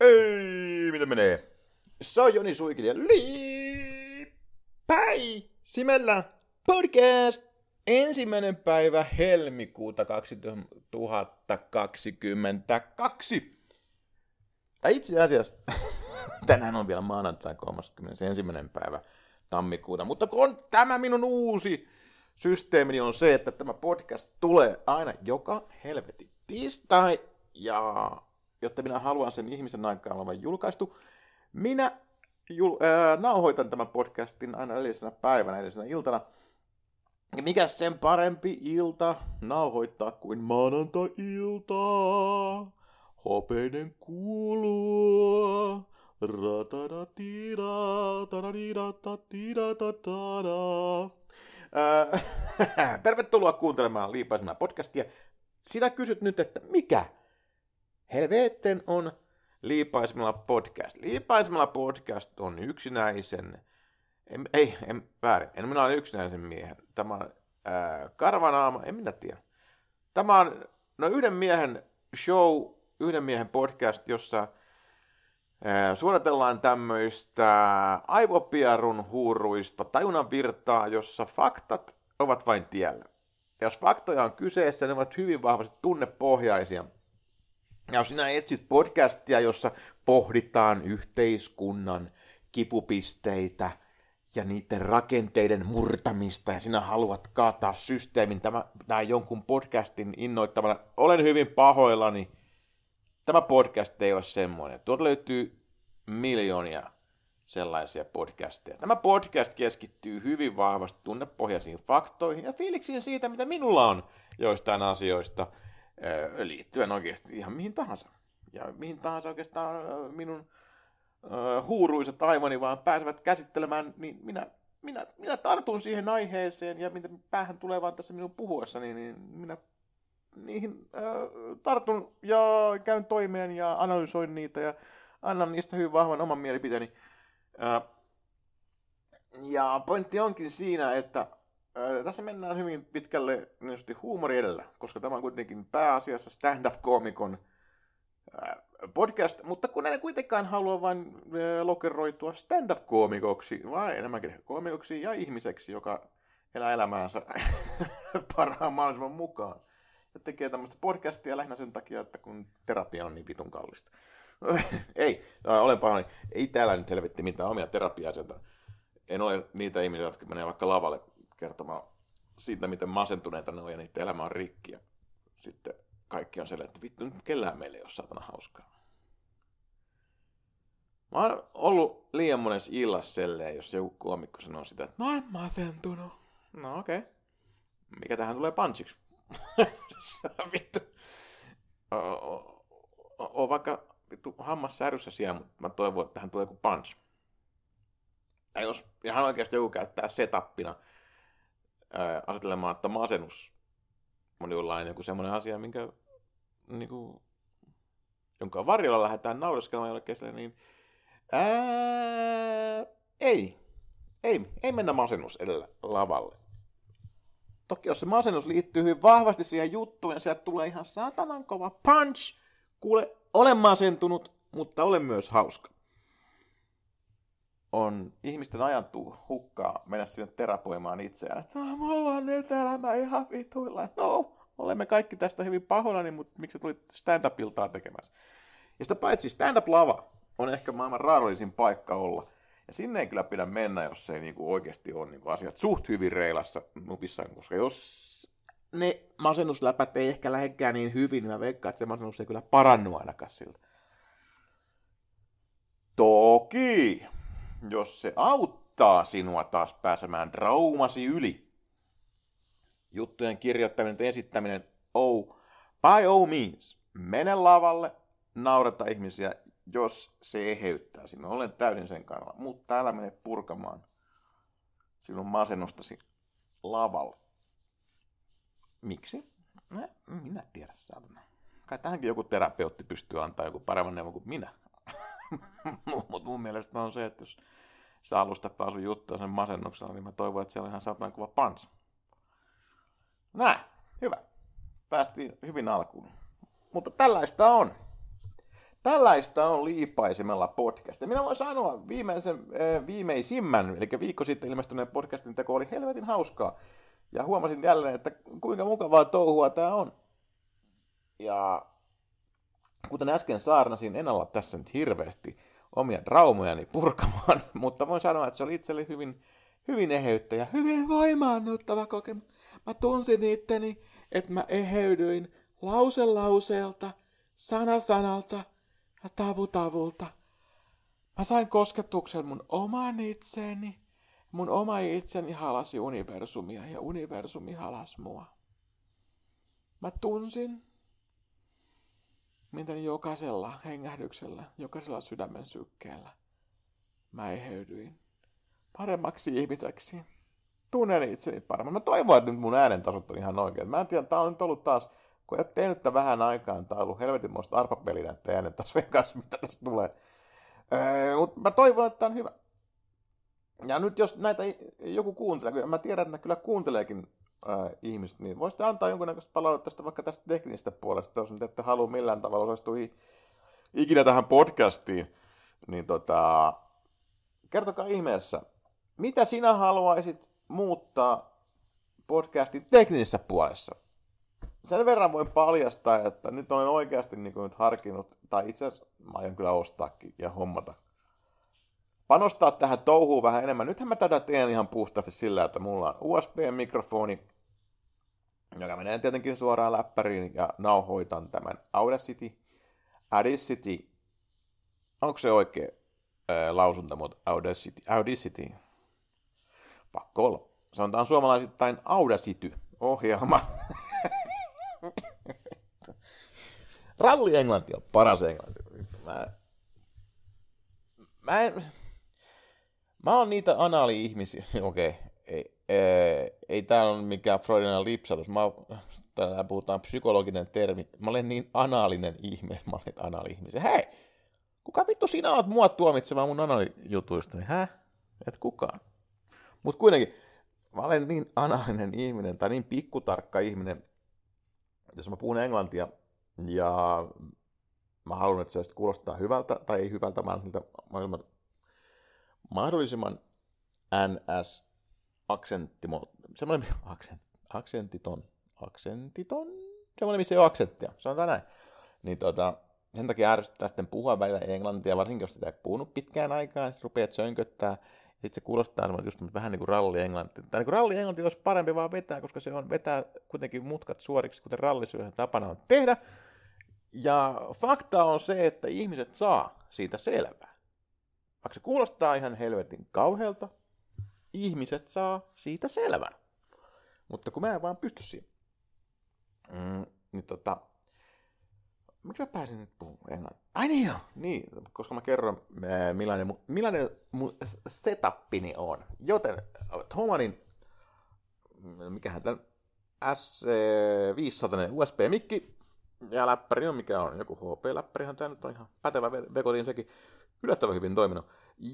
Ei, mitä menee? Se on Joni Suikili ja Liipäi Simellä podcast. Ensimmäinen päivä helmikuuta 2022. Tai itse asiassa tänään on vielä maanantai 31. päivä tammikuuta, mutta kun tämä minun uusi systeemini on se, että tämä podcast tulee aina joka helvetin tiistai ja jotta minä haluan sen ihmisen aikaan olevan julkaistu. Minä jul, ää, nauhoitan tämän podcastin aina edellisenä päivänä, edellisenä iltana. Ja mikä sen parempi ilta nauhoittaa kuin maanantai-ilta? Hopeinen kuuluu. Tervetuloa kuuntelemaan Liipaisemalla podcastia. Sinä kysyt nyt, että mikä Helvetten on Liipaisemalla podcast. Liipaisemalla podcast on yksinäisen, en, ei, en, väärin, en minä ole yksinäisen miehen. Tämä on karvanaama, en minä tiedä. Tämä on no, yhden miehen show, yhden miehen podcast, jossa ää, suoritellaan tämmöistä aivopiarun huuruista tajunnan virtaa, jossa faktat ovat vain tiellä. Ja jos faktoja on kyseessä, ne ovat hyvin vahvasti tunnepohjaisia – ja jos sinä etsit podcastia, jossa pohditaan yhteiskunnan kipupisteitä ja niiden rakenteiden murtamista, ja sinä haluat kaataa systeemin tämä, tämä jonkun podcastin innoittamana, olen hyvin pahoillani. Tämä podcast ei ole semmoinen. Tuolta löytyy miljoonia sellaisia podcasteja. Tämä podcast keskittyy hyvin vahvasti tunnepohjaisiin faktoihin ja fiiliksiin siitä, mitä minulla on joistain asioista – liittyen oikeasti ihan mihin tahansa. Ja mihin tahansa oikeastaan minun huuruiset aivoni vaan pääsevät käsittelemään, niin minä, minä, minä tartun siihen aiheeseen ja mitä päähän tulee vaan tässä minun puhuessani, niin minä niihin tartun ja käyn toimeen ja analysoin niitä ja annan niistä hyvin vahvan oman mielipiteeni. Ja pointti onkin siinä, että tässä mennään hyvin pitkälle niin huumori edellä, koska tämä on kuitenkin pääasiassa stand-up-koomikon podcast, mutta kun en kuitenkaan halua vain lokeroitua stand-up-koomikoksi, vaan enemmänkin koomikoksi ja ihmiseksi, joka elää elämäänsä parhaan mahdollisimman mukaan. Ja tekee tämmöistä podcastia lähinnä sen takia, että kun terapia on niin vitun kallista. ei, olen pahoin. Ei täällä nyt helvetti mitään omia terapia En ole niitä ihmisiä, jotka menee vaikka lavalle kertomaan siitä, miten masentuneita ne on ja niiden elämä on rikki. Ja sitten kaikki on sellainen, että vittu, nyt kellään meillä ei ole saatana hauskaa. Mä oon ollut liian monessa illassa selleen, jos joku koomikko sanoo sitä, että mä oon masentunut. No okei. Okay. Mikä tähän tulee punchiksi? vittu. O, vaikka vittu hammas säryssä siellä, mutta mä toivon, että tähän tulee joku punch. Ja jos ihan oikeasti joku käyttää setupina ää, asettelemaan, että masennus on jollain joku semmoinen asia, minkä, niin kuin, jonka varjolla lähdetään naureskelemaan jollekin niin ää, ei, ei, ei mennä masennus edellä lavalle. Toki jos se masennus liittyy hyvin vahvasti siihen juttuun ja sieltä tulee ihan saatanan kova punch, kuule, olen masentunut, mutta olen myös hauska on ihmisten ajantuu hukkaa mennä sinne terapoimaan itseään. Että ah, mulla on nyt elämä ihan vituilla. No, olemme kaikki tästä hyvin pahoillani, mutta miksi tulit stand-up-iltaa tekemässä? Ja sitä paitsi stand-up-lava on ehkä maailman raadollisin paikka olla. Ja sinne ei kyllä pidä mennä, jos ei niinku oikeasti ole niinku asiat suht hyvin reilassa nupissaan, koska jos ne masennusläpät ei ehkä lähdekään niin hyvin, niin mä veikkaan, että se masennus ei kyllä parannu ainakaan siltä. Toki, jos se auttaa sinua taas pääsemään traumasi yli. Juttujen kirjoittaminen ja esittäminen, oh, by all means, mene lavalle, naurata ihmisiä, jos se eheyttää sinua. Olen täysin sen kannalla, mutta älä mene purkamaan sinun masennustasi lavalle. Miksi? No, minä tiedä, saatana. Kai tähänkin joku terapeutti pystyy antaa joku paremman neuvon kuin minä. Mutta mun mielestä on se, että jos sä alustat sun juttua sen masennuksella, niin mä toivon, että siellä on ihan satanan kuva pans. Näin, hyvä. Päästiin hyvin alkuun. Mutta tällaista on. Tällaista on liipaisemalla podcast. Minä voin sanoa viimeisen, äh, viimeisimmän, eli viikko sitten ilmestyneen podcastin teko oli helvetin hauskaa. Ja huomasin jälleen, että kuinka mukavaa touhua tämä on. Ja kuten äsken saarnasin, en olla tässä nyt hirveästi omia draumojani purkamaan, mutta voin sanoa, että se oli itselle hyvin, hyvin eheyttä ja hyvin voimaannuttava kokemus. Mä tunsin itteni, että mä eheydyin lause lauseelta, sana sanalta ja tavu tavulta. Mä sain kosketuksen mun oman itseeni, mun oma itseni halasi universumia ja universumi halas mua. Mä tunsin, miten jokaisella hengähdyksellä, jokaisella sydämen sykkeellä mä eheydyin paremmaksi ihmiseksi. Tunnen itseni paremmin. Mä toivon, että nyt mun äänen tasot on ihan oikein. Mä en tiedä, tää on nyt ollut taas, kun et tehnyt tätä vähän aikaan, tää on ollut helvetin muista arpapelinä, että äänen tasojen kanssa, mitä tästä tulee. Öö, mutta mä toivon, että tää on hyvä. Ja nyt jos näitä joku kuuntelee, mä tiedän, että kyllä kuunteleekin äh, ihmiset, niin voisitte antaa jonkunnäköistä palautetta vaikka tästä teknisestä puolesta, jos nyt ette halua millään tavalla osallistua ikinä tähän podcastiin, niin tota, kertokaa ihmeessä, mitä sinä haluaisit muuttaa podcastin teknisessä puolessa? Sen verran voin paljastaa, että nyt olen oikeasti niin kuin nyt harkinnut, tai itse asiassa mä aion kyllä ostaakin ja hommata panostaa tähän touhuun vähän enemmän. Nythän mä tätä teen ihan puhtaasti sillä, että mulla on USB-mikrofoni, joka menee tietenkin suoraan läppäriin ja nauhoitan tämän Audacity. Audacity. Onko se oikea ää, lausunta, mutta Audacity? Audacity. Pakko olla. Sanotaan suomalaisittain Audacity-ohjelma. Ralli englanti on paras englanti. Mä, mä en, Mä oon niitä anaali-ihmisiä, okei, okay. ei, ei, ei tää on mikään Freudian lipsatus, mä, täällä puhutaan psykologinen termi, mä olen niin anaalinen ihminen, mä olen anaali-ihmisiä. Hei, kuka vittu sinä oot mua tuomitsemaan mun anaalijutuista, niin hä? Et kukaan. Mut kuitenkin, mä olen niin anaalinen ihminen, tai niin pikkutarkka ihminen, jos mä puhun englantia, ja mä haluan, että se kuulostaa hyvältä, tai ei hyvältä, vaan siltä mahdollisimman NS aksenttimo, semmoinen aksent, aksentiton, aksentiton, semmoinen, missä ei ole aksenttia, sanotaan näin. Niin tota, sen takia ärsyttää sitten puhua välillä englantia, varsinkin jos sitä ei puhunut pitkään aikaan, sitten rupeat sönköttää, sitten se kuulostaa just vähän niin kuin ralli englanti. Tai niin kuin ralli englanti olisi parempi vaan vetää, koska se on vetää kuitenkin mutkat suoriksi, kuten rallisyöhön tapana on tehdä. Ja fakta on se, että ihmiset saa siitä selvää. Vaikka se kuulostaa ihan helvetin kauhealta, ihmiset saa siitä selvän. Mutta kun mä en vaan pysty siihen. Mm, niin tota, miksi mä pääsin nyt puhumaan englantia? Ai niin joo, niin, koska mä kerron, millainen, millainen mun setupini on. Joten Thomanin, mikähän tämän S500 USB-mikki, ja läppäri on mikä on, joku HP-läppärihan tämä nyt on ihan pätevä vekotin sekin yllättävän hyvin toiminut.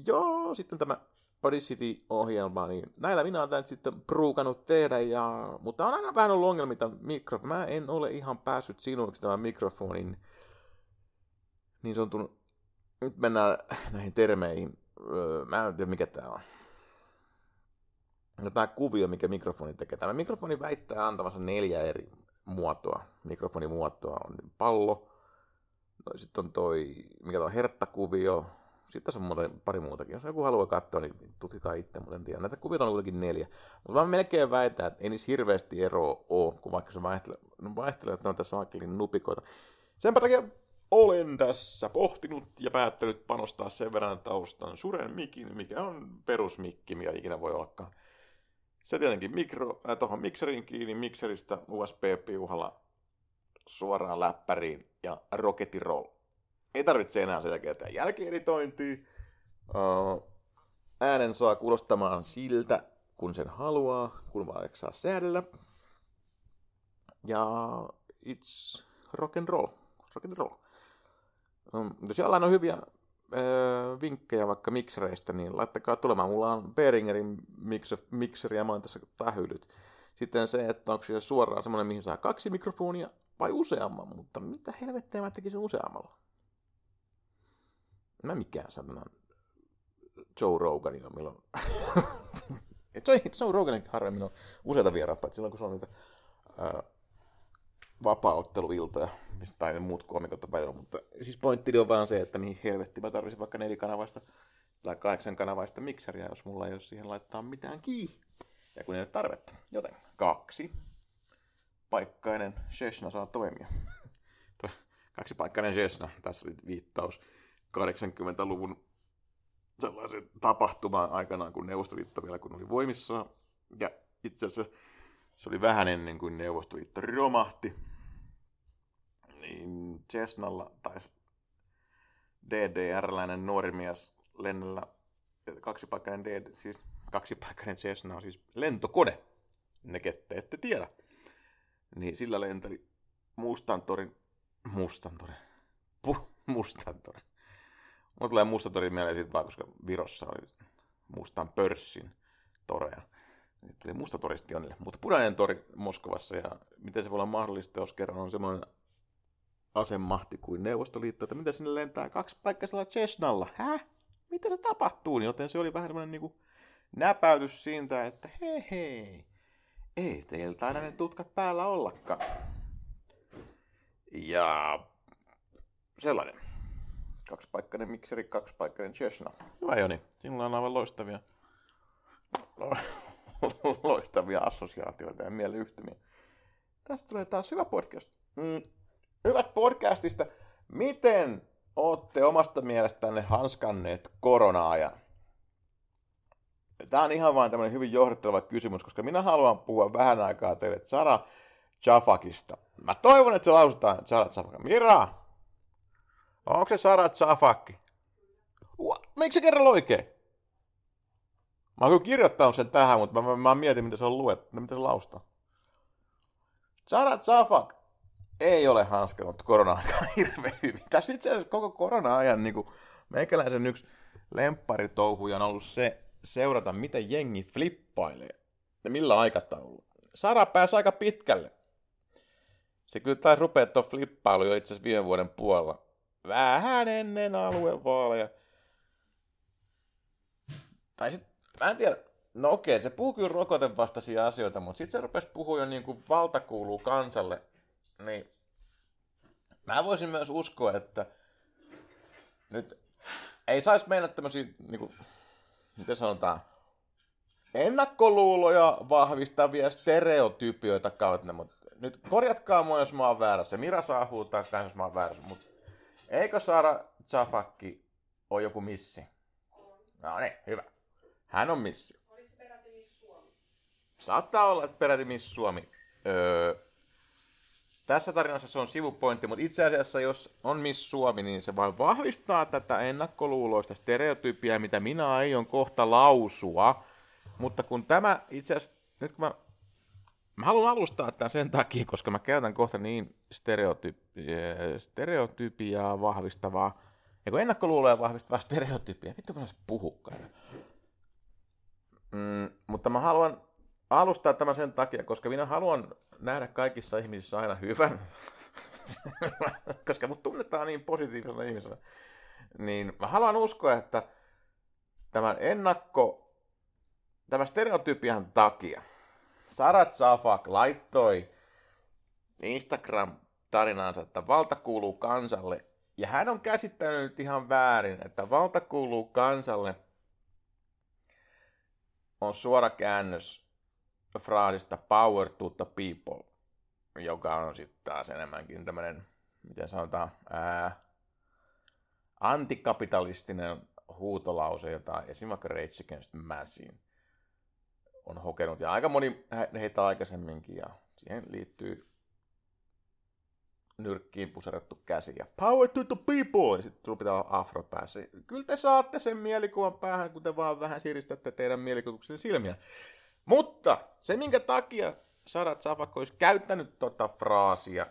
Joo, sitten tämä Audacity-ohjelma, niin näillä minä olen sitten pruukannut tehdä, ja, mutta on aina vähän ollut ongelmia tämän mikrofon. Mä en ole ihan päässyt sinuiksi tämän mikrofonin niin sanotun, nyt mennään näihin termeihin. Öö, mä en tiedä mikä tämä on. No, tämä kuvio, mikä mikrofoni tekee. Tämä mikrofoni väittää antavansa neljä eri muotoa. Mikrofonimuotoa on pallo, No, sitten on toi, mikä on herttakuvio. Sitten tässä on muuten pari muutakin. Jos joku haluaa katsoa, niin tutkikaa itse, mutta en tiedä. Näitä kuvia on kuitenkin neljä. Mutta mä melkein väitän, että ei niissä hirveästi eroa ole, kun vaikka se vaihtelee, no vaihtelee että ne on tässä vaikka nupikoita. Sen takia olen tässä pohtinut ja päättänyt panostaa sen verran, että ostan Suren mikin, mikä on perusmikki, mikä ikinä voi ollakaan. Se tietenkin mikro, äh, tuohon mikseriin kiinni, mikseristä USB-piuhalla suoraan läppäriin ja Rocket Roll. Ei tarvitse enää sen jälkeen tehdä jälkieditointia. äänen saa kuulostamaan siltä, kun sen haluaa, kun vaan saa säädellä. Ja it's rock and roll. Rock and roll. jos jollain on hyviä öö, vinkkejä vaikka miksereistä, niin laittakaa tulemaan. Mulla on Behringerin mixer, mikseri ja mä oon tässä tähydyt. Sitten se, että onko se suoraan semmoinen, mihin saa kaksi mikrofonia vai useamman, mutta mitä helvettiä mä tekisin useammalla? mä mikään sanan Joe Rogan on milloin... Joe, Joe harvemmin on useita vieraita, silloin kun se on niitä ää, vapaa-otteluiltoja, mistä tai muut komikot on paljon, mutta siis pointti on vaan se, että mihin helvetti mä tarvitsin vaikka nelikanavaista tai kahdeksan kanavaista miksaria, jos mulla ei ole siihen laittaa mitään kiinni. Ja kun ei ole tarvetta. Joten kaksi paikkainen Sheshna saa toimia. paikkainen Sheshna, tässä oli viittaus 80-luvun sellaisen tapahtumaan aikanaan, kun Neuvostoliitto vielä kun oli voimissaan. Ja itse asiassa se oli vähän ennen kuin Neuvostoliitto romahti. Niin Cessnalla tai DDR-läinen nuori mies lennellä kaksipaikkainen DD, siis kaksipaikkainen Cessna on siis lentokone. Ne kette ette tiedä. Niin sillä lenteli Mustantorin, Mustantorin, Puh, Mustantorin. Mulla tulee Mustantorin mieleen siitä vaan, koska Virossa oli Mustan pörssin torea. Tuli musta Jonille. Mutta punainen tori Moskovassa ja miten se voi olla mahdollista, jos kerran on semmoinen asemahti kuin Neuvostoliitto, että mitä sinne lentää kaksi paikkaisella Cessnalla? Häh? Mitä se tapahtuu? Joten se oli vähän semmoinen niin kuin näpäytys siitä, että hei hei, ei teiltä aina ne tutkat päällä ollakaan. Ja sellainen. Kaksipaikkainen mikseri, kaksipaikkainen Cessna. Hyvä Joni, sinulla on aivan loistavia, loistavia assosiaatioita ja mieleyhtymiä. Tästä tulee taas hyvä podcast. Mm, hyvästä podcastista. Miten olette omasta mielestänne hanskanneet korona-ajan? Tämä on ihan vain tämmöinen hyvin johdettava kysymys, koska minä haluan puhua vähän aikaa teille Sara Chafakista. Mä toivon, että se lausutaan Sara Chafak. Mira! Onko se Sara Chafakki? Miksi se kerran oikein? Mä oon kirjoittanut sen tähän, mutta mä, mä, mä mietin, mitä se on luet, mitä se laustaa. Sara Chafak ei ole hanskanut korona-aikaa hirveän hyvin. Tässä itse asiassa koko korona-ajan niin kuin meikäläisen yksi lempparitouhuja on ollut se, seurata, miten jengi flippailee ja millä aikataululla. Sara pääsi aika pitkälle. Se kyllä taisi rupea tuon flippailu jo itse asiassa viime vuoden puolella. Vähän ennen aluevaaleja. Tai sitten, mä en tiedä, no okei, se puhuu kyllä rokotevastaisia asioita, mutta sitten se rupesi puhua jo niin kuin valta kuuluu kansalle. Niin mä voisin myös uskoa, että nyt ei saisi mennä tämmöisiä niin kuin, miten sanotaan, ennakkoluuloja vahvistavia stereotypioita kautta, mutta nyt korjatkaa mua, jos mä oon väärässä. Mira saa huutaa jos mä oon väärässä, mutta eikö Sara Zafakki ole joku missi? No niin, hyvä. Hän on missi. Oliko se peräti Miss Suomi? Saattaa olla, että peräti Miss Suomi. Öö, tässä tarinassa se on sivupointti, mutta itse asiassa jos on Miss Suomi, niin se vain vahvistaa tätä ennakkoluuloista stereotypia, mitä minä aion kohta lausua. Mutta kun tämä itse asiassa, nyt kun mä, mä haluan alustaa tämän sen takia, koska mä käytän kohta niin stereotypia, stereotypiaa vahvistavaa, ja kun ennakkoluuloja vahvistavaa stereotypia, vittu mä puhukaan. Mm, mutta mä haluan alustaa tämän sen takia, koska minä haluan nähdä kaikissa ihmisissä aina hyvän, koska mut tunnetaan niin positiivisena ihmisenä, niin mä haluan uskoa, että tämän ennakko, tämän stereotypian takia Sarat Safak laittoi Instagram-tarinaansa, että valta kuuluu kansalle, ja hän on käsittänyt ihan väärin, että valta kuuluu kansalle on suora käännös fraasista power to the people, joka on sitten taas enemmänkin tämmöinen, miten sanotaan, ää, antikapitalistinen huutolause, jota esimerkiksi Rage Against Machine on hokenut. Ja aika moni heitä aikaisemminkin, ja siihen liittyy nyrkkiin puserattu käsi ja power to the people, ja sitten sulla pitää olla afro päässä. Kyllä te saatte sen mielikuvan päähän, kun te vaan vähän siristätte teidän mielikuvituksen silmiä. Mutta se, minkä takia Sarat Savak olisi käyttänyt tota fraasia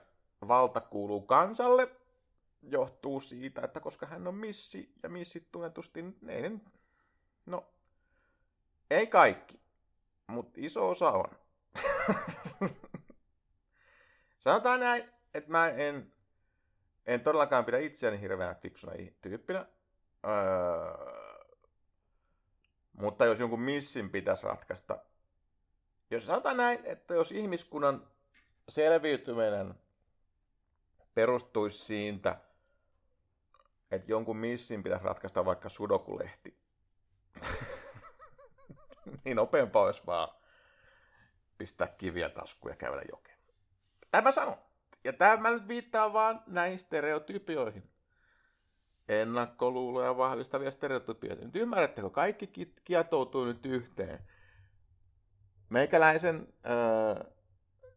valta kuuluu kansalle, johtuu siitä, että koska hän on missi ja missit tunnetusti, ei ne, no, ei kaikki, mutta iso osa on. Sanotaan näin, että mä en, en todellakaan pidä itseäni hirveän fiksuna tyyppinä. Öö, mutta jos jonkun missin pitäisi ratkaista, jos sanotaan näin, että jos ihmiskunnan selviytyminen perustuisi siitä, että jonkun missin pitäisi ratkaista vaikka sudokulehti, niin nopeampaa olisi vaan pistää kiviä taskuun ja kävellä jokeen. Tämä sanon. Ja tämä nyt viittaa vaan näihin stereotypioihin. Ennakkoluuloja vahvistavia stereotypioita. Nyt ymmärrättekö, kaikki kietoutuu nyt yhteen. Meikäläisen öö,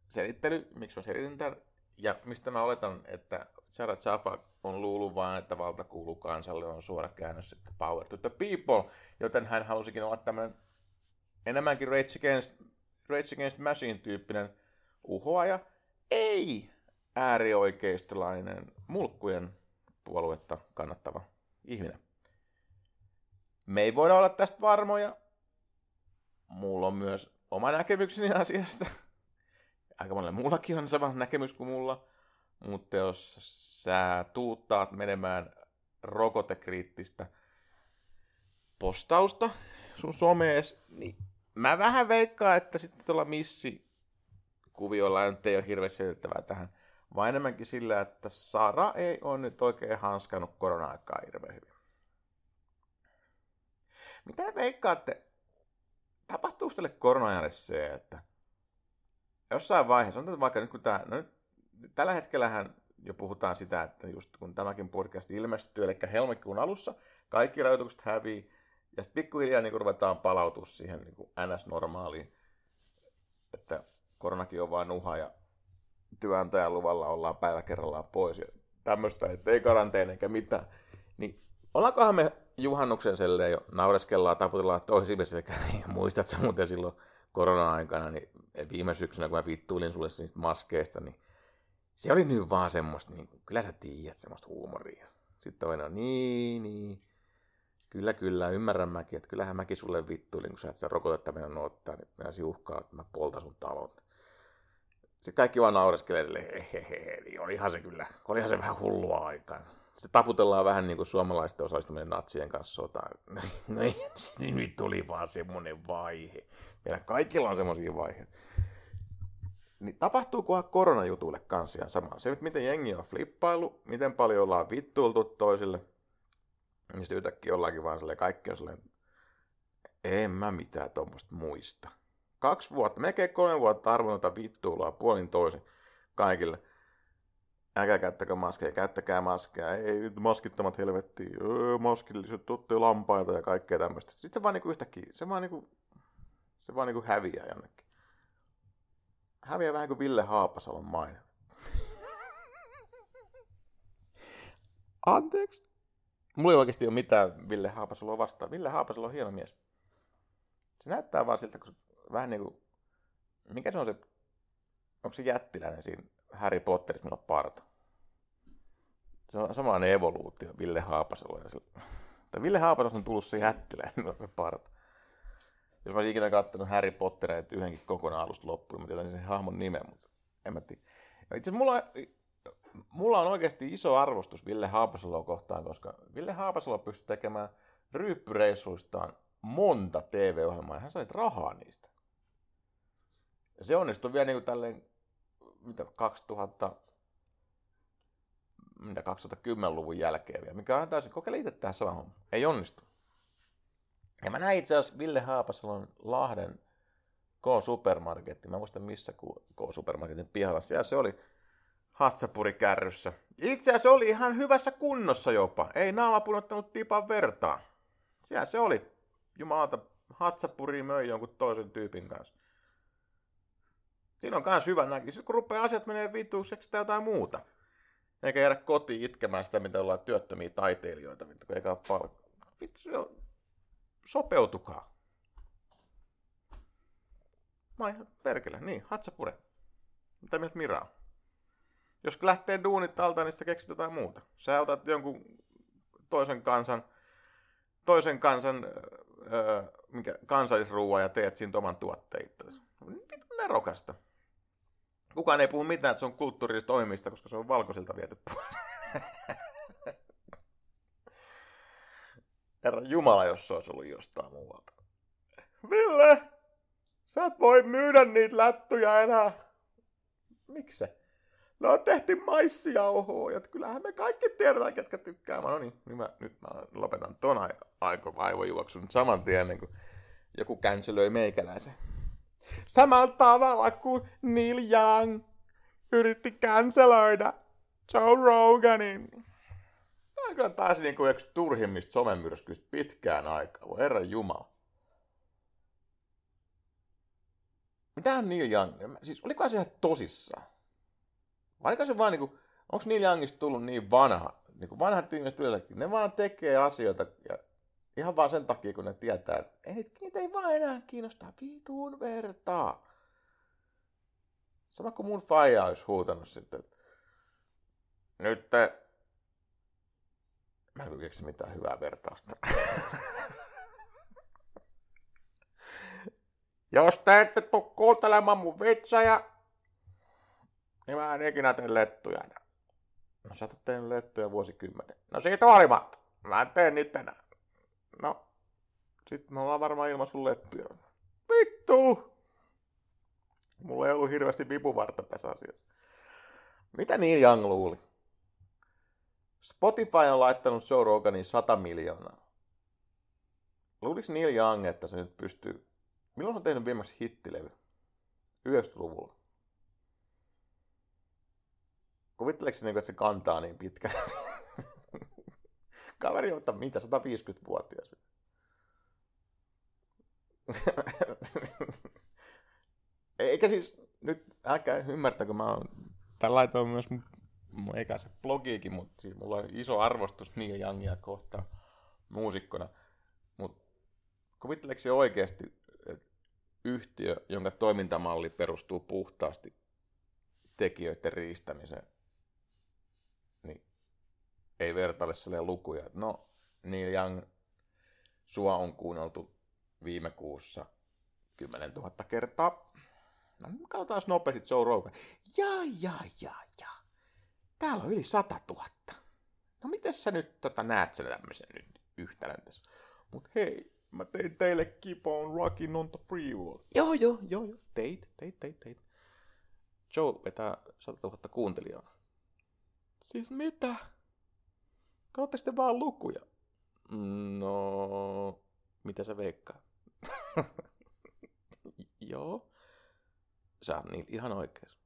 selittely, miksi mä selitin tämän, ja mistä mä oletan, että Jared Safa on luullut vaan, että valta kuuluu kansalle, on suora käännös, että power to the people, joten hän halusikin olla tämmöinen enemmänkin Rage Against, Rage Against Machine-tyyppinen uhoaja, ei äärioikeistolainen mulkkujen puoluetta kannattava ihminen. Me ei voida olla tästä varmoja. Mulla on myös oma näkemykseni asiasta. Aika monelle muullakin on sama näkemys kuin mulla. Mutta jos sä tuuttaat menemään rokotekriittistä postausta sun somees, niin mä vähän veikkaan, että sitten tuolla missi kuviolla nyt ei ole hirveän selittävää tähän, vaan enemmänkin sillä, että Sara ei ole nyt oikein hanskannut korona-aikaa hirveän hyvin. Mitä veikkaatte, tapahtuuko tälle korona se, että jossain vaiheessa, on vaikka nyt kun tämä, no nyt, tällä hetkellähän jo puhutaan sitä, että just kun tämäkin podcast ilmestyy, eli helmikuun alussa, kaikki rajoitukset hävii, ja sitten pikkuhiljaa niin ruvetaan palautua siihen niin NS-normaaliin, että koronakin on vain nuha ja työnantajan luvalla ollaan päivä kerrallaan pois ja tämmöistä, että ei karanteeni eikä mitään. Niin ollaankohan me juhannuksen selleen jo naureskellaan, taputellaan toisimme sekä muistat sä muuten silloin korona-aikana, niin viime syksynä, kun mä vittuilin sulle niistä maskeista, niin se oli nyt vaan semmoista, niin kyllä sä tiedät, semmoista huumoria. Sitten toinen on, niin, niin, kyllä, kyllä, ymmärrän mäkin, että kyllähän mäkin sulle vittuilin, kun sä et sä rokotetta meidän ottaa, niin mä uhkaa, että mä poltan sun talon. Sitten kaikki vaan naureskelee sille, hehehe, niin olihan se kyllä, olihan se vähän hullua aikaa. Se taputellaan vähän niin kuin suomalaisten osallistuminen natsien kanssa sotaan. No niin, nyt tuli vaan semmoinen vaihe. Meillä kaikilla on semmoisia vaiheita. Niin tapahtuukohan koronajutuille kanssa ihan sama. Se, miten jengi on flippailu, miten paljon ollaan vittuiltu toisille. Niin sitten yhtäkkiä ollaankin vaan silleen, kaikki on silleen, en mä mitään tuommoista muista kaksi vuotta, melkein kolme vuotta arvonnut vittuulua puolin toisin kaikille. Älkää käyttäkö maskeja, käyttäkää maskeja, ei maskittomat helvettiin, öö, maskilliset, tuotte lampaita ja kaikkea tämmöistä. Sitten se vaan niinku yhtäkkiä, se vaan niinku, se vaan niinku häviää jonnekin. Häviää vähän kuin Ville Haapasalon maine. Anteeksi. Mulla ei oikeasti ole mitään Ville Haapasaloa vastaan. Ville Haapasalo on hieno mies. Se näyttää vaan siltä, kun vähän niin kuin, mikä se on se, onko se jättiläinen siinä Harry Potterissa, millä on parta? Se on samanlainen evoluutio Ville se, tai Ville Haapasalo on tullut se jättiläinen, millä on se parta. Jos mä olisin ikinä katsonut Harry Potteria yhdenkin kokonaan alusta loppuun, mä tiedän sen hahmon nimen, mutta en mä tiedä. Itse mulla, mulla on oikeasti iso arvostus Ville Haapasaloa kohtaan, koska Ville Haapasalo pystyy tekemään ryyppyreissuistaan monta TV-ohjelmaa ja hän sai rahaa niistä. Ja se onnistui vielä niin kuin tälleen, mitä 2000, mitä 2010-luvun jälkeen vielä, mikä on täysin, kokeile itse tähän sama homma. Ei onnistu. Ja mä näin itse asiassa Ville Haapasalon Lahden K-supermarketti, mä muistan missä K-supermarketin pihalla, siellä se oli hatsapuri kärryssä. Itse asiassa oli ihan hyvässä kunnossa jopa, ei naama punottanut tipan vertaa. Siellä se oli, jumalata, hatsapuri möi jonkun toisen tyypin kanssa. Siinä on myös hyvä näki. Sitten kun rupeaa asiat menee vituiksi, sitä jotain muuta. Eikä jäädä kotiin itkemään sitä, mitä ollaan työttömiä taiteilijoita, kun eikä ole palkkaa. Vittu, jo. sopeutukaa. Mä ihan perkele, niin, hatsapure. Mitä mieltä Mira on? Jos lähtee duunit alta, niin sitä keksit jotain muuta. Sä otat jonkun toisen kansan, toisen kansan öö, mikä, kansallisruua ja teet siinä oman tuotteita. Mitä nerokasta. Kukaan ei puhu mitään, että se on kulttuurista toimista, koska se on valkoisilta viety Herra Jumala, jos se olisi ollut jostain muualta. Ville, sä et voi myydä niitä lättyjä enää. Miksi? No tehty maissijauhoa, ja kyllähän me kaikki tiedetään, ketkä tykkää. No niin, niin mä, nyt mä lopetan ton aiko vaivojuoksun saman tien, ennen kuin joku känselöi meikäläisen. Samalla tavalla kuin Neil Young yritti canceloida Joe Roganin. Tämä on taas niin kuin yksi turhimmista somemyrskyistä pitkään aikaa. Voi herran jumala. Mitähän Neil Young, siis oliko se ihan tosissaan? Vai oliko se vaan niinku, onko Neil Youngista tullut niin vanha? Niinku vanhat ihmiset yleensäkin, ne vaan tekee asioita ja ihan vaan sen takia, kun ne tietää, että ei, niitä, niitä ei vaan enää kiinnostaa vituun vertaa. Sama kuin mun faija olisi huutanut sitten, että nyt te... Mä en keksi mitään hyvää vertausta. Jos te ette tuu kuuntelemaan mun vitsejä, niin mä en ikinä tee lettuja enää. No sä oot lettuja vuosikymmenen. No siitä huolimatta. Mä en tee niitä enää. No, sit me ollaan varmaan ilman sun lettuja. Vittu! Mulla ei ollut hirveästi vipuvarta tässä asiassa. Mitä Neil Young luuli? Spotify on laittanut Joe Roganin 100 miljoonaa. Luuliko Neil Young, että se nyt pystyy... Milloin on tehnyt viimeksi hittilevy? 90-luvulla. Kuvitteleeko niin, että se kantaa niin pitkä? Kaveri on mitä, 150-vuotias. Eikä siis, nyt älkää ymmärtäkö, mä oon, tää laitoin myös mun, mun se blogiikin, mutta siis mulla on iso arvostus Neil Youngia kohtaan muusikkona. Mutta kuvitteleeko se oikeasti, että yhtiö, jonka toimintamalli perustuu puhtaasti tekijöiden riistämiseen, ei vertaile sille lukuja. No, Neil Young, sua on kuunneltu viime kuussa 10 000 kertaa. No, katsotaan nopeasti Joe Rogan. Ja, ja, ja, ja. Täällä on yli 100 000. No miten sä nyt tota, näet sen tämmöisen nyt yhtälön tässä? Mut hei, mä tein teille Keep on Rockin on the Free World. Joo, joo, joo, joo. Teit, teit, teit, teit. Joe vetää 100 000 kuuntelijaa. Siis mitä? Katsotte sitten vaan lukuja. No, mitä sä veikkaa? Joo. Sä oot niin ihan oikeas.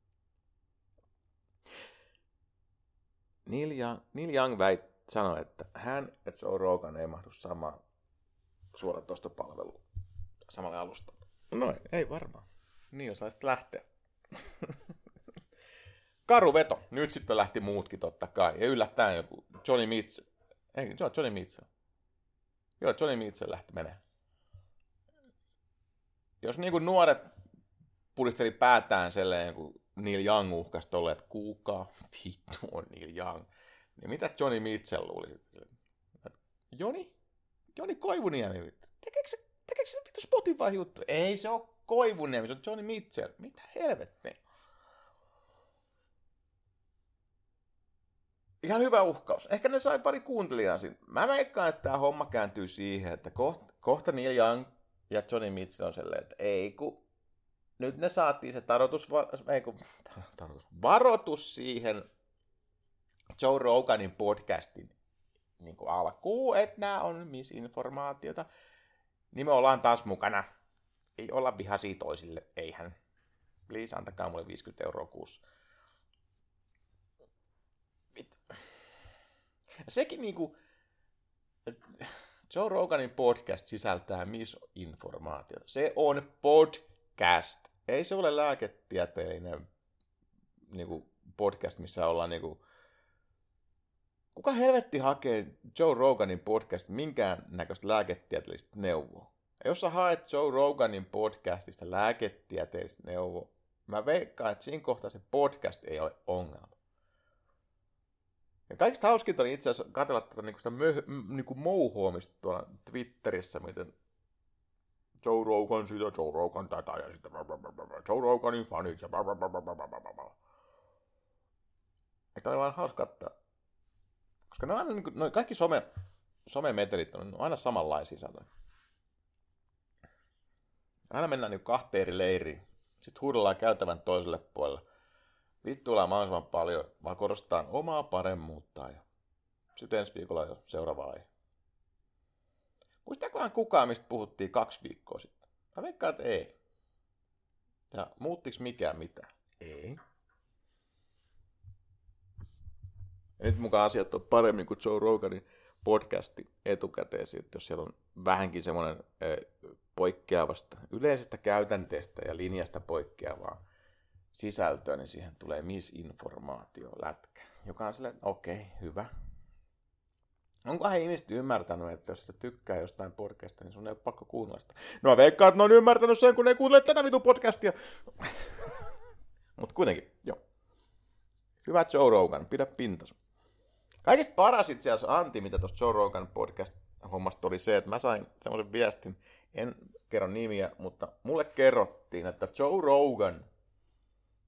Neil Young, Neil Young väit, sanoi, että hän ja Joe Rogan ei mahdu samaan suoratostopalveluun samalle alustalle. No ei varmaan. Niin osaisit lähteä. Karu veto. Nyt sitten lähti muutkin totta kai. Ja yllättäen joku Johnny Mitchell. Ei, joo, Johnny Mitchell. Joo, Johnny Mitchell lähti menee. Jos niinku nuoret pudisteli päätään selleen, kun Neil Young uhkasi tolle, että kuka vittu on Neil Young. Niin mitä Johnny Mitchell luuli? Joni? Joni Koivuniemi, vittu. Tekeekö se, tekeekö se vittu Spotify-juttu? Ei se ole Koivuniemi, se on Johnny Mitchell. Mitä helvettiä? Ihan hyvä uhkaus. Ehkä ne sai pari kuuntelijaa siinä. Mä veikkaan, että tämä homma kääntyy siihen, että kohta, kohta Neil Young ja Johnny Mitchell on silleen, että ei kun nyt ne saatiin se tarotus, ei kun, tarotus, varoitus siihen Joe Roganin podcastin niin kuin alkuun, että nämä on misinformaatiota, niin me ollaan taas mukana. Ei olla vihaisia toisille, eihän. Please, antakaa mulle 50 euroa kuussa. Ja sekin niinku, Joe Roganin podcast sisältää misinformaatiota. Se on podcast. Ei se ole lääketieteellinen niinku, podcast, missä ollaan niinku, Kuka helvetti hakee Joe Roganin podcast minkään näköistä lääketieteellistä neuvoa? Jos sä haet Joe Roganin podcastista lääketieteellistä neuvoa, mä veikkaan, että siinä kohtaa se podcast ei ole ongelma. Ja kaikista hauskinta oli itse asiassa katsella tätä niinku sitä möh, niinku mouhoamista tuolla Twitterissä, miten Joe Rogan siitä, Joe Rogan tätä ja sitten Joe Roganin fanit ja Että oli vaan hauska katsoa. Koska ne on aina, niin kuin, kaikki some, somemetelit on aina samanlaisia saatoin. Aina mennään niin kahteen eri leiriin. Sitten huudellaan käytävän toiselle puolelle. Vittuillaan mahdollisimman paljon, vaan korostetaan omaa paremmuutta ja sitten ensi viikolla jo seuraava aihe. Muistaakohan kukaan, mistä puhuttiin kaksi viikkoa sitten? Mä veikkaan, että ei. Ja muuttiks mikään mitään? Ei. Ja nyt mukaan asiat on paremmin kuin Joe Roganin podcasti etukäteen, että jos siellä on vähänkin semmoinen poikkeavasta yleisestä käytänteestä ja linjasta poikkeavaa sisältöä, niin siihen tulee misinformaatio lätkä, joka on silleen, okei, okay, hyvä. Onkohan ihmiset ymmärtänyt, että jos sä tykkää jostain podcasta, niin sun ei ole pakko kuunnella sitä. No veikkaa, että ne on ymmärtänyt sen, kun ne kuuntele tätä vitu podcastia. Mutta kuitenkin, joo. Hyvä Joe Rogan, pidä pintas. Kaikista paras itse asiassa Antti, mitä tuosta Joe Rogan podcast-hommasta oli se, että mä sain semmoisen viestin, en kerro nimiä, mutta mulle kerrottiin, että Joe Rogan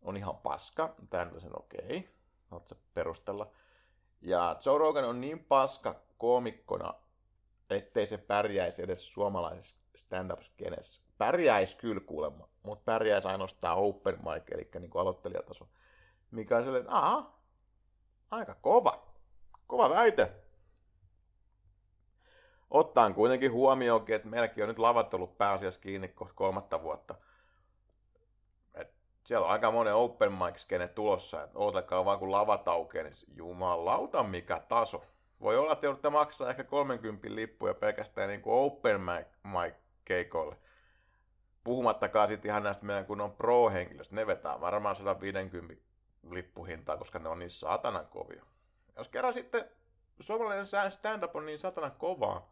on ihan paska. Tämä sen okei, okay. perustella. Ja Joe Rogan on niin paska koomikkona, ettei se pärjäisi edes suomalaisessa stand-up-skenessä. Pärjäisi kyllä kuulemma, mutta pärjäisi ainoastaan open mic, eli niin kuin aloittelijataso. Mikä on sellainen, että aika kova. Kova väite. Ottaan kuitenkin huomioon, että meilläkin on nyt lavat ollut pääasiassa kiinni kohta kolmatta vuotta. Siellä on aika monen open mic skene tulossa, että ootakaa vaan kun lavat aukeaa, niin jumalauta mikä taso. Voi olla, että joudutte maksaa ehkä 30 lippuja pelkästään niin kuin open mic keikolle. Puhumattakaan sitten ihan näistä meidän kun on pro-henkilöistä. Ne vetää varmaan 150 lippuhintaa, koska ne on niin saatanan kovia. Jos kerran sitten suomalainen stand-up on niin satana kovaa,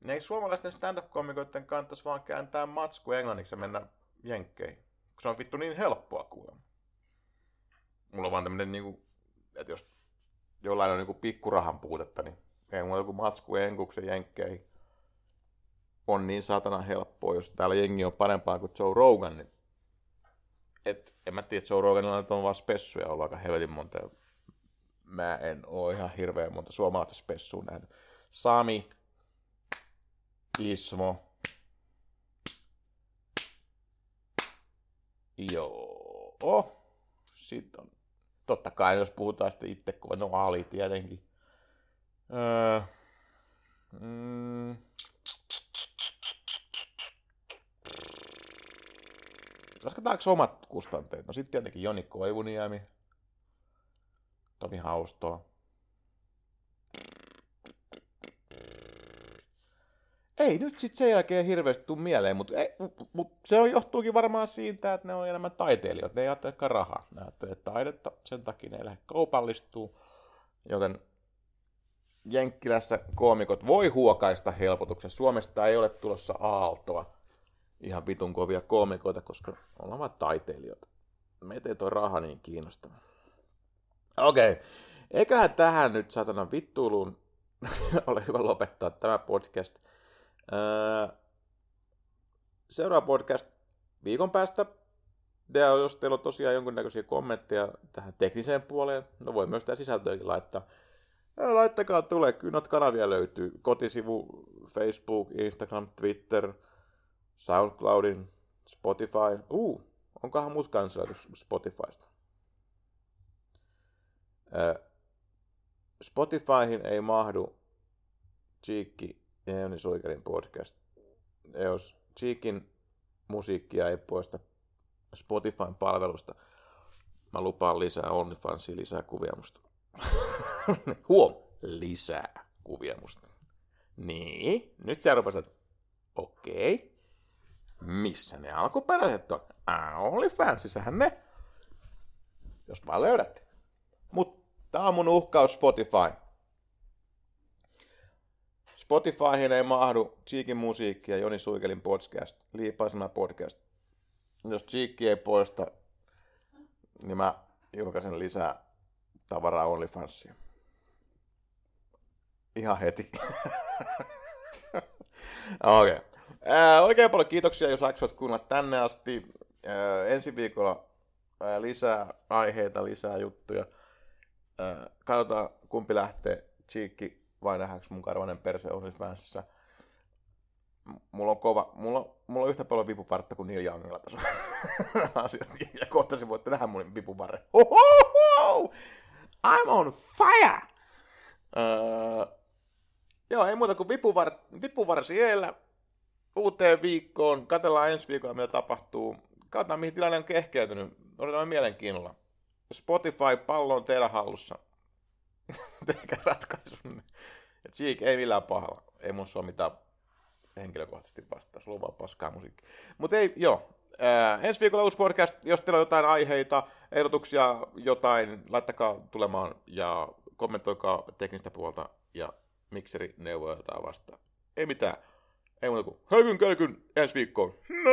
niin ei suomalaisten stand-up-komikoiden kannattaisi vaan kääntää matsku englanniksi ja mennä jenkkeihin. Kun se on vittu niin helppoa kuulemma. Mulla on vaan tämmönen niinku, että jos jollain on niinku pikkurahan puutetta, niin ei mulla joku matsku enkuksen jenkkeihin. On niin satana helppoa, jos täällä jengi on parempaa kuin Joe Rogan, niin et, en mä tiedä, Joe Roganilla on vaan spessuja ollut aika helvetin monta mä en oo ihan hirveän monta suomalaista spessua nähnyt. Sami, Ismo, Joo. Sitten on, totta kai jos puhutaan sitten itse, kun no Ali tietenkin. Öö, mm, Lasketaanko omat kustanteet? No sitten tietenkin Joni Koivuniemi, Tomi Haustola. Ei nyt sitten sen jälkeen hirveästi tule mieleen, mutta, mut se on, johtuukin varmaan siitä, että ne on enemmän taiteilijoita. Ne ei ajattelekaan rahaa, ne ajattelee taidetta, sen takia ne ei lähde kaupallistuu. Joten Jenkkilässä koomikot voi huokaista helpotuksen. Suomesta ei ole tulossa aaltoa ihan vitun kovia koomikoita, koska ollaan vain taiteilijoita. Meitä ei toi raha niin kiinnostavaa. Okei. Okay. Eiköhän tähän nyt satana vittuuluun ole hyvä lopettaa tämä podcast. Öö, seuraava podcast viikon päästä. Ja jos teillä on tosiaan jonkinnäköisiä kommentteja tähän tekniseen puoleen, no voi myös tämä sisältöäkin laittaa. Laittakaa tulee, kyllä kanavia löytyy. Kotisivu, Facebook, Instagram, Twitter, SoundCloudin, Spotify. Uh, onkohan muut kanssa Spotifysta? Spotifyhin ei mahdu Cheekki ja Joni Suikerin podcast. Jos Cheekin musiikkia ei poista Spotifyn palvelusta, mä lupaan lisää OnlyFansia, lisää kuvia musta. Huom, lisää kuvia musta. Niin, nyt sä rupesit, okei, missä ne alkuperäiset on? OnlyFansissähän ne, jos vaan löydätte. Mutta tämä on mun uhkaus Spotify. Spotifyhin ei mahdu Cheekin musiikki ja Joni Suikelin podcast, Liipaisena podcast. Jos Cheekki ei poista, niin mä julkaisen lisää tavaraa OnlyFansia. Ihan heti. Okei. Okay. Oikein paljon kiitoksia, jos jaksoit kuunnella tänne asti. Äh, ensi viikolla äh, lisää aiheita, lisää juttuja katsotaan kumpi lähtee, Cheekki vai nähdäänkö mun karvanen perse OnlyFansissa. Mulla on kova, mulla on, mulla on yhtä paljon vipuvartta kuin Neil Youngilla tässä asiat. Ja kohta se voitte nähdä mun vipuvarre. I'm on fire! Öö, joo, ei muuta kuin vipuvar, vipuvarsi edellä uuteen viikkoon. Katellaan ensi viikolla, mitä tapahtuu. Katsotaan, mihin tilanne on kehkeytynyt. Odotamme mielenkiinnolla. Spotify, pallo on teidän hallussa. Tehkää ratkaisunne. Ja Cheek ei millään pahalla. Ei mun ole mitään henkilökohtaisesti vastaa. Sulla on vaan paskaa musiikki. Mutta ei, joo. Ää, ensi viikolla uusi podcast. Jos teillä on jotain aiheita, ehdotuksia, jotain, laittakaa tulemaan ja kommentoikaa teknistä puolta ja mikseri neuvoja jotain vastaan. Ei mitään. Ei muuta kuin höykyn kölkyn ensi viikkoon. No.